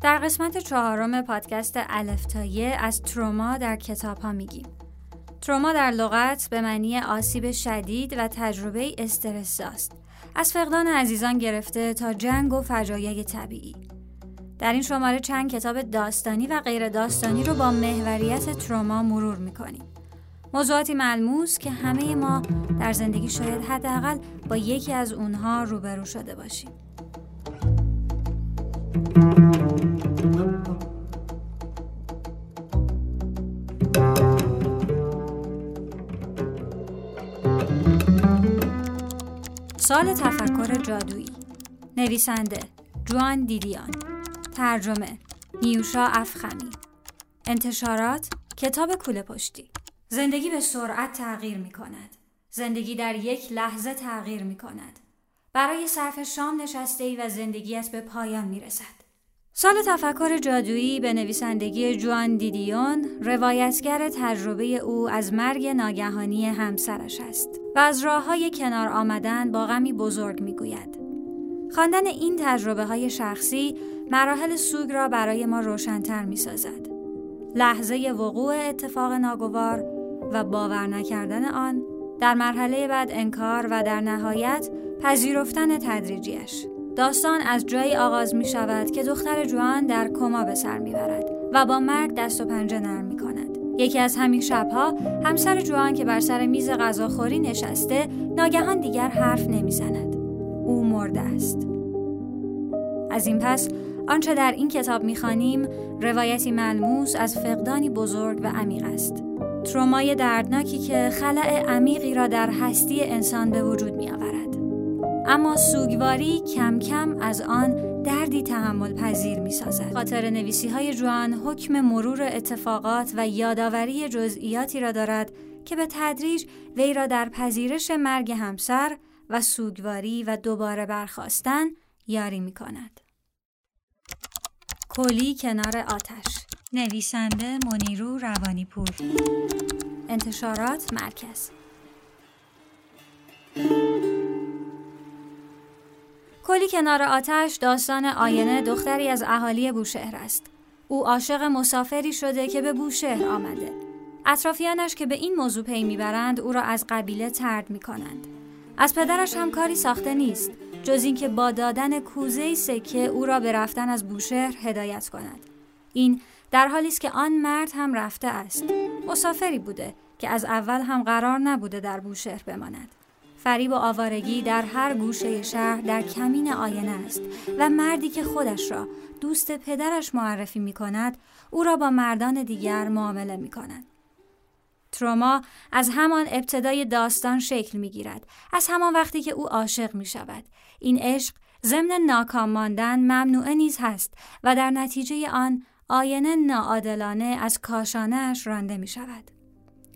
در قسمت چهارم پادکست الفتایه از تروما در کتاب ها میگیم. تروما در لغت به معنی آسیب شدید و تجربه استرس است. از فقدان عزیزان گرفته تا جنگ و فجایع طبیعی. در این شماره چند کتاب داستانی و غیر داستانی رو با محوریت تروما مرور می‌کنیم. موضوعاتی ملموس که همه ما در زندگی شاید حداقل با یکی از اونها روبرو شده باشیم. سال تفکر جادویی. نویسنده جوان دیدیان ترجمه نیوشا افخمی. انتشارات کتاب کوله پشتی. زندگی به سرعت تغییر می کند زندگی در یک لحظه تغییر می کند برای صرف شام نشسته ای و زندگیت به پایان می رسد سال تفکر جادویی به نویسندگی جوان دیدیون روایتگر تجربه او از مرگ ناگهانی همسرش است. و از راه های کنار آمدن با غمی بزرگ می گوید. خواندن این تجربه های شخصی مراحل سوگ را برای ما روشنتر می سازد. لحظه وقوع اتفاق ناگوار و باور نکردن آن در مرحله بعد انکار و در نهایت پذیرفتن تدریجیش داستان از جایی آغاز می شود که دختر جوان در کما به سر می برد و با مرگ دست و پنجه نرم می کند. یکی از همین شبها همسر جوان که بر سر میز غذاخوری نشسته ناگهان دیگر حرف نمی‌زند. او مرده است. از این پس آنچه در این کتاب می‌خوانیم روایتی ملموس از فقدانی بزرگ و عمیق است. ترومای دردناکی که خلع عمیقی را در هستی انسان به وجود می آورد. اما سوگواری کم کم از آن دردی تحمل پذیر می سازد. خاطر نویسی های جوان حکم مرور اتفاقات و یادآوری جزئیاتی را دارد که به تدریج وی را در پذیرش مرگ همسر و سوگواری و دوباره برخواستن یاری می کند. کلی کنار آتش نویسنده منیرو روانی پور انتشارات مرکز کلی کنار آتش داستان آینه دختری از اهالی بوشهر است. او عاشق مسافری شده که به بوشهر آمده. اطرافیانش که به این موضوع پی می‌برند او را از قبیله ترد می کنند. از پدرش هم کاری ساخته نیست جز اینکه با دادن کوزه سکه او را به رفتن از بوشهر هدایت کند. این در حالی است که آن مرد هم رفته است. مسافری بوده که از اول هم قرار نبوده در بوشهر بماند. فریب و آوارگی در هر گوشه شهر در کمین آینه است و مردی که خودش را دوست پدرش معرفی می کند او را با مردان دیگر معامله می کند. تروما از همان ابتدای داستان شکل می گیرد. از همان وقتی که او عاشق می شود. این عشق ضمن ناکام ماندن ممنوعه نیز هست و در نتیجه آن آینه ناعادلانه از کاشانهاش رانده می شود.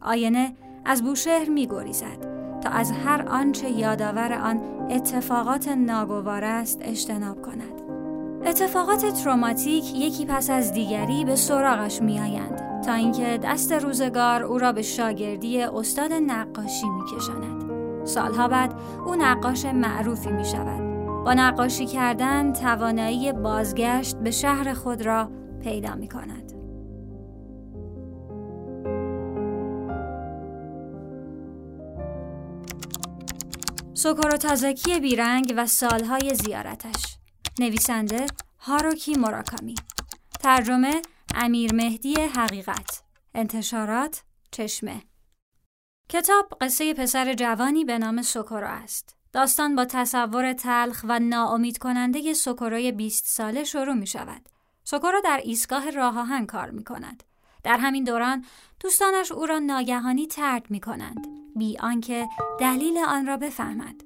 آینه از بوشهر می گریزد. از هر آنچه یادآور آن اتفاقات ناگوار است اجتناب کند. اتفاقات تروماتیک یکی پس از دیگری به سراغش میآیند تا اینکه دست روزگار او را به شاگردی استاد نقاشی میکشاند. سالها بعد او نقاش معروفی می شود. با نقاشی کردن توانایی بازگشت به شهر خود را پیدا می کند. سوکورو تازاکی بیرنگ و سالهای زیارتش. نویسنده هاروکی موراکامی. ترجمه امیر مهدی حقیقت. انتشارات چشمه. کتاب قصه پسر جوانی به نام سوکورو است. داستان با تصور تلخ و ناامید کننده سوکوروی 20 ساله شروع می شود. سوکورو در ایستگاه راه کار می کند. در همین دوران دوستانش او را ناگهانی ترد می کنند. بی آنکه دلیل آن را بفهمد.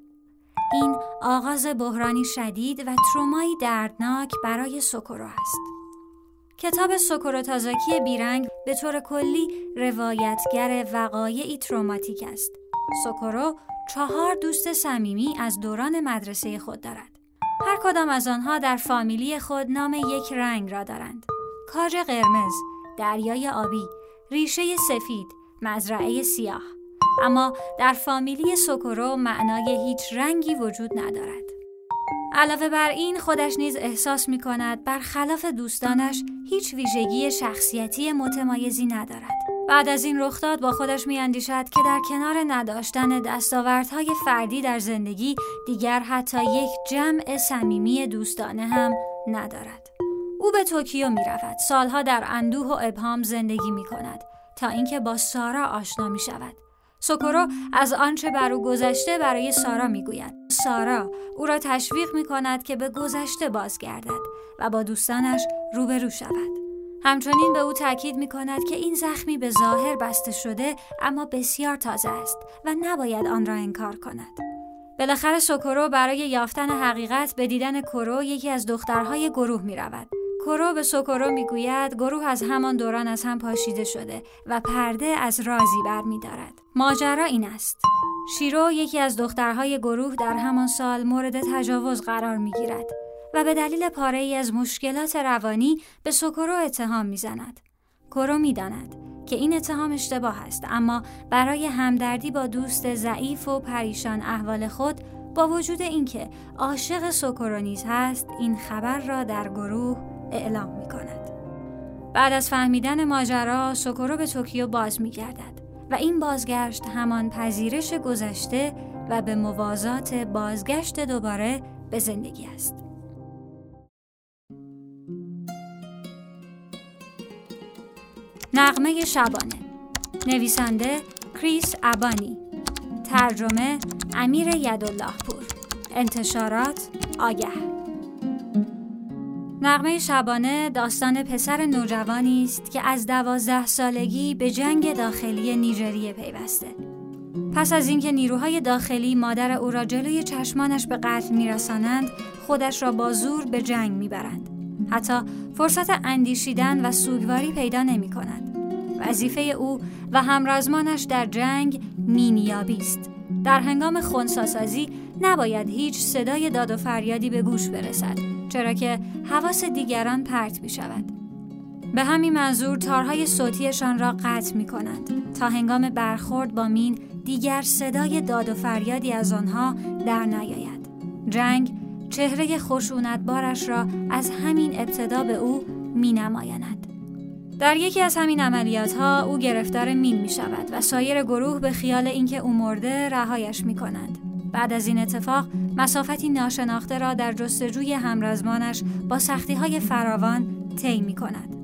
این آغاز بحرانی شدید و ترومایی دردناک برای سوکورو است. کتاب سوکورو تازاکی بیرنگ به طور کلی روایتگر وقایعی تروماتیک است. سوکورو چهار دوست صمیمی از دوران مدرسه خود دارد. هر کدام از آنها در فامیلی خود نام یک رنگ را دارند. کاج قرمز دریای آبی ریشه سفید مزرعه سیاه. اما در فامیلی سوکورو معنای هیچ رنگی وجود ندارد علاوه بر این خودش نیز احساس می کند برخلاف دوستانش هیچ ویژگی شخصیتی متمایزی ندارد. بعد از این رخداد با خودش می اندیشد که در کنار نداشتن دستاوردهای فردی در زندگی دیگر حتی یک جمع صمیمی دوستانه هم ندارد. او به توکیو می رود. سالها در اندوه و ابهام زندگی می کند تا اینکه با سارا آشنا می شود. سوکورو از آنچه بر او گذشته برای سارا می‌گوید. سارا او را تشویق می کند که به گذشته بازگردد و با دوستانش روبرو شود. همچنین به او تاکید می کند که این زخمی به ظاهر بسته شده اما بسیار تازه است و نباید آن را انکار کند. بالاخره سوکورو برای یافتن حقیقت به دیدن کرو یکی از دخترهای گروه می رود کرو به سوکورو می‌گوید گروه از همان دوران از هم پاشیده شده و پرده از رازی برمیدارد. ماجرا این است. شیرو یکی از دخترهای گروه در همان سال مورد تجاوز قرار می گیرد و به دلیل پاره ای از مشکلات روانی به سوکورو اتهام می‌زند. کرو می‌داند که این اتهام اشتباه است اما برای همدردی با دوست ضعیف و پریشان احوال خود با وجود اینکه عاشق سوکورو نیز هست این خبر را در گروه اعلام می کند. بعد از فهمیدن ماجرا سوکورو به توکیو باز می گردد و این بازگشت همان پذیرش گذشته و به موازات بازگشت دوباره به زندگی است. نغمه شبانه نویسنده کریس ابانی ترجمه امیر یدالله پور انتشارات آگه نغمه شبانه داستان پسر نوجوانی است که از دوازده سالگی به جنگ داخلی نیجریه پیوسته. پس از اینکه نیروهای داخلی مادر او را جلوی چشمانش به قتل میرسانند، خودش را با زور به جنگ می‌برند. حتی فرصت اندیشیدن و سوگواری پیدا نمی کند. وظیفه او و همرزمانش در جنگ مینیابی است. در هنگام خونساسازی نباید هیچ صدای داد و فریادی به گوش برسد. چرا که حواس دیگران پرت می شود. به همین منظور تارهای صوتیشان را قطع می کنند تا هنگام برخورد با مین دیگر صدای داد و فریادی از آنها در نیاید. جنگ چهره خشونتبارش را از همین ابتدا به او می نمایند. در یکی از همین عملیات ها او گرفتار مین می شود و سایر گروه به خیال اینکه او مرده رهایش می کنند. بعد از این اتفاق مسافتی ناشناخته را در جستجوی همرزمانش با سختی های فراوان طی می کند.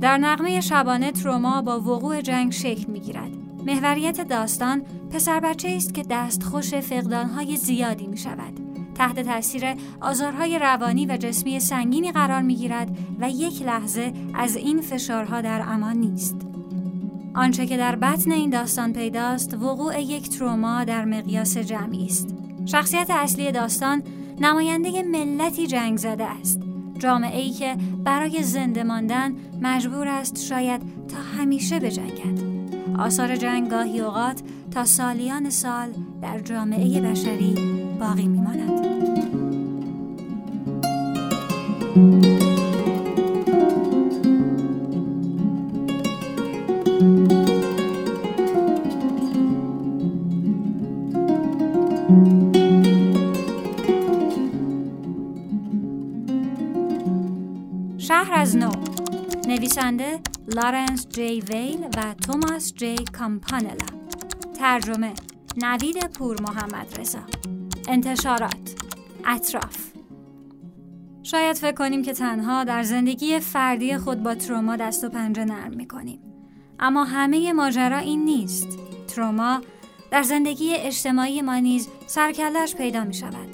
در نقمه شبانه تروما با وقوع جنگ شکل می گیرد. محوریت داستان پسر بچه است که دستخوش فقدانهای زیادی می شود. تحت تاثیر آزارهای روانی و جسمی سنگینی قرار می گیرد و یک لحظه از این فشارها در امان نیست. آنچه که در بطن این داستان پیداست وقوع یک تروما در مقیاس جمعی است. شخصیت اصلی داستان نماینده ملتی جنگ زده است. جامعه ای که برای زنده ماندن مجبور است شاید تا همیشه بجنگد آثار جنگ گاهی اوقات تا سالیان سال در جامعه بشری باقی میماند. شهر از نو نویسنده لارنس جی ویل و توماس جی کامپانلا ترجمه نوید پور محمد رسا انتشارات اطراف شاید فکر کنیم که تنها در زندگی فردی خود با تروما دست و پنجه نرم می کنیم. اما همه ماجرا این نیست. تروما در زندگی اجتماعی ما نیز سرکلش پیدا می شود.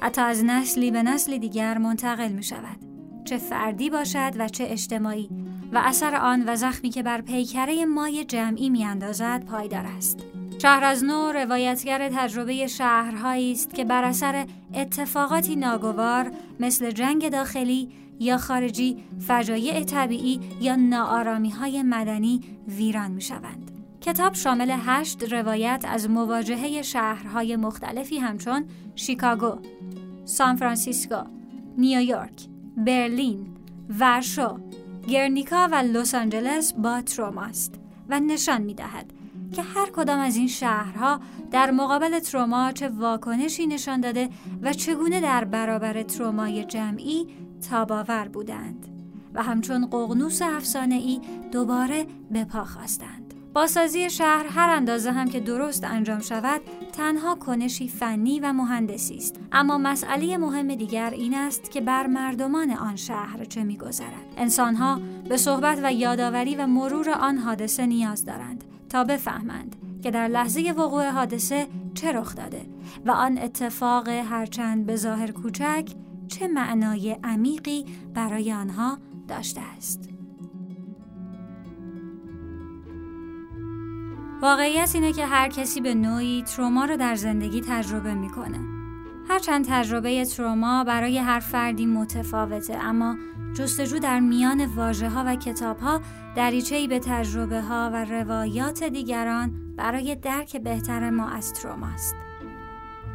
حتی از نسلی به نسل دیگر منتقل می شود. چه فردی باشد و چه اجتماعی و اثر آن و زخمی که بر پیکره مای جمعی می اندازد پایدار است. شهر از نو روایتگر تجربه شهرهایی است که بر اثر اتفاقاتی ناگوار مثل جنگ داخلی یا خارجی، فجایع طبیعی یا ناآرامی های مدنی ویران می شوند. کتاب شامل هشت روایت از مواجهه شهرهای مختلفی همچون شیکاگو، سان فرانسیسکو، نیویورک، برلین، ورشو، گرنیکا و لس آنجلس با تروما است و نشان می دهد که هر کدام از این شهرها در مقابل تروما چه واکنشی نشان داده و چگونه در برابر ترومای جمعی تاباور بودند و همچون قغنوس افسانه ای دوباره به پا خواستند. باسازی شهر هر اندازه هم که درست انجام شود تنها کنشی فنی و مهندسی است اما مسئله مهم دیگر این است که بر مردمان آن شهر چه میگذرد انسانها به صحبت و یادآوری و مرور آن حادثه نیاز دارند تا بفهمند که در لحظه وقوع حادثه چه رخ داده و آن اتفاق هرچند به ظاهر کوچک چه معنای عمیقی برای آنها داشته است. واقعیت اینه که هر کسی به نوعی تروما رو در زندگی تجربه می‌کنه. هرچند تجربه تروما برای هر فردی متفاوته اما جستجو در میان واژه ها و کتاب ها دریچه به تجربه ها و روایات دیگران برای درک بهتر ما از تروما است.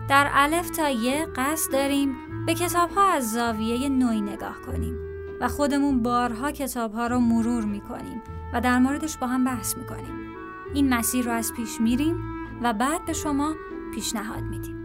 در الف تا یه قصد داریم به کتاب ها از زاویه نوعی نگاه کنیم و خودمون بارها کتاب ها رو مرور می‌کنیم و در موردش با هم بحث می‌کنیم. این مسیر رو از پیش میریم و بعد به شما پیشنهاد میدیم.